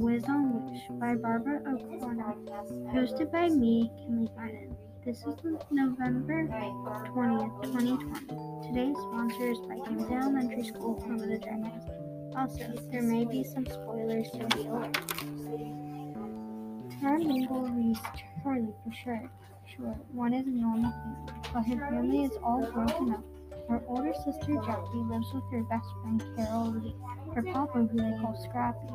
Barbara O'Connor, hosted by me, Kimmy Finan. This is November 20th, 2020. Today's sponsor is by Vikings Elementary School, of the Dragons. Also, there may be some spoilers, so be alert. Tara Mingle reads Charlie for sure. Sure, one is a normal family, but her family is all broken up. Her older sister Jackie lives with her best friend Carol Lee. Her papa, who they call Scrappy,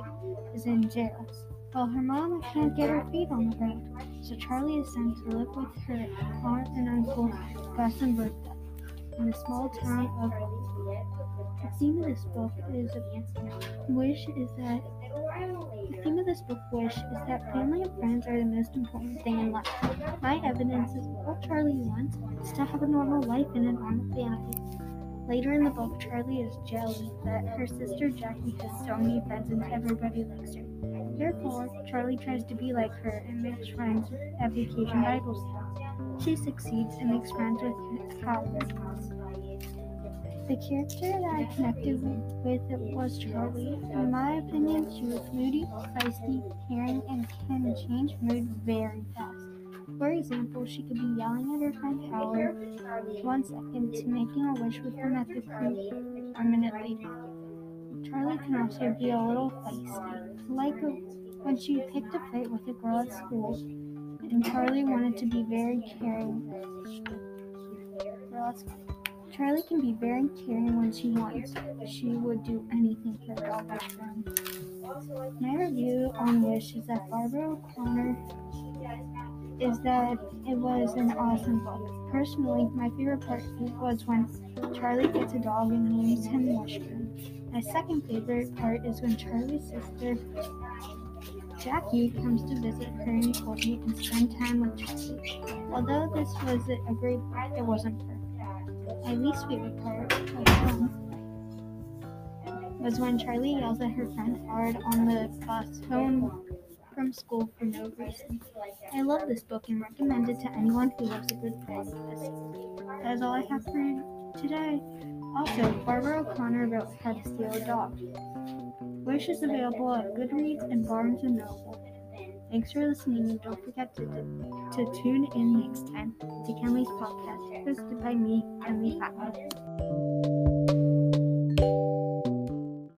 is in jail. Well, her mom can't get her feet on the ground, so Charlie is sent to live with her aunt and uncle Gus and Bertha in the small town of The theme of this book is a wish is that the theme of this book wish is that family and friends are the most important thing in life. My evidence is all Charlie wants is to have a normal life and a normal family. Later in the book, Charlie is jealous that her sister Jackie has so many friends and everybody likes her. Therefore, Charlie tries to be like her and makes friends at vacation Bible school. She succeeds and makes friends with Howard. The character that I connected with was Charlie. In my opinion, she was moody, feisty, caring, and can change mood very fast. For example, she could be yelling at her friend Howard one second to making a wish with him at the creek a minute later. Charlie can also be a little feisty, like a, when she picked a fight with a girl at school, and Charlie wanted to be very caring. Girl at school. Charlie can be very caring when she wants. She would do anything for her best friend. My review on Wish is that Barbara O'Connor is that it was an awesome book. Personally, my favorite part was when Charlie gets a dog and names him Mushroom. My second favorite part is when Charlie's sister Jackie comes to visit her and Colby and spend time with Charlie. Although this was a great book, it wasn't perfect. My least favorite part film was when Charlie yells at her friend Howard on the bus home from school for no reason. I love this book and recommend it to anyone who loves a good book. That is all I have for you today. Also, Barbara O'Connor wrote How to Steal a Dog. Wish is available at Goodreads and Barnes & Noble. Thanks for listening and don't forget to, to tune in next time to Kenley's podcast, hosted by me, Kenley Fatman.